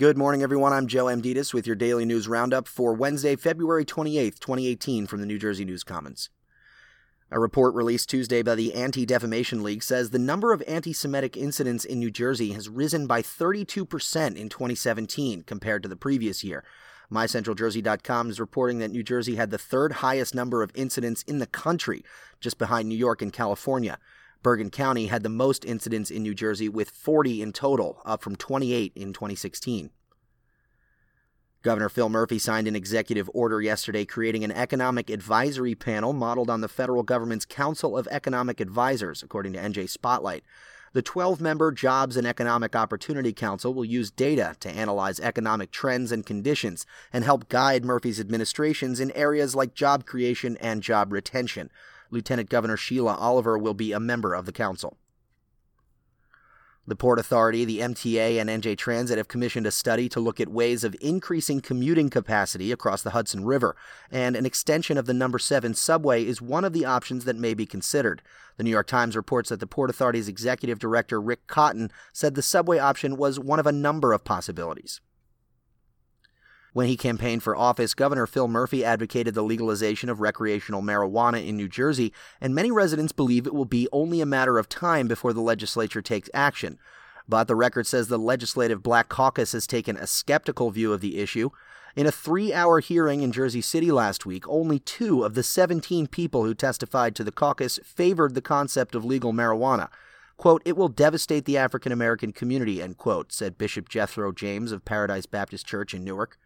Good morning, everyone. I'm Joe Amditis with your daily news roundup for Wednesday, February 28th, 2018, from the New Jersey News Commons. A report released Tuesday by the Anti Defamation League says the number of anti Semitic incidents in New Jersey has risen by 32% in 2017 compared to the previous year. MyCentralJersey.com is reporting that New Jersey had the third highest number of incidents in the country, just behind New York and California. Bergen County had the most incidents in New Jersey, with 40 in total, up from 28 in 2016. Governor Phil Murphy signed an executive order yesterday creating an economic advisory panel modeled on the federal government's Council of Economic Advisors, according to NJ Spotlight. The 12 member Jobs and Economic Opportunity Council will use data to analyze economic trends and conditions and help guide Murphy's administrations in areas like job creation and job retention. Lieutenant Governor Sheila Oliver will be a member of the council. The Port Authority, the MTA, and NJ Transit have commissioned a study to look at ways of increasing commuting capacity across the Hudson River, and an extension of the number 7 subway is one of the options that may be considered. The New York Times reports that the Port Authority's executive director, Rick Cotton, said the subway option was one of a number of possibilities. When he campaigned for office, Governor Phil Murphy advocated the legalization of recreational marijuana in New Jersey, and many residents believe it will be only a matter of time before the legislature takes action. But the record says the Legislative Black Caucus has taken a skeptical view of the issue. In a three hour hearing in Jersey City last week, only two of the 17 people who testified to the caucus favored the concept of legal marijuana. Quote, it will devastate the African American community, end quote, said Bishop Jethro James of Paradise Baptist Church in Newark.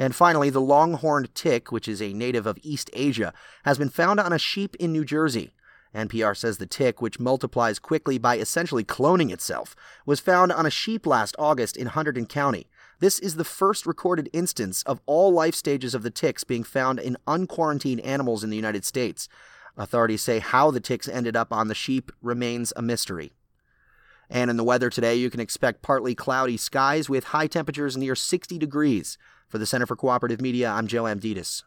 And finally, the longhorned tick, which is a native of East Asia, has been found on a sheep in New Jersey. NPR says the tick, which multiplies quickly by essentially cloning itself, was found on a sheep last August in Hunterdon County. This is the first recorded instance of all life stages of the ticks being found in unquarantined animals in the United States. Authorities say how the ticks ended up on the sheep remains a mystery. And in the weather today, you can expect partly cloudy skies with high temperatures near 60 degrees. For the Center for Cooperative Media, I'm Joe Amditis.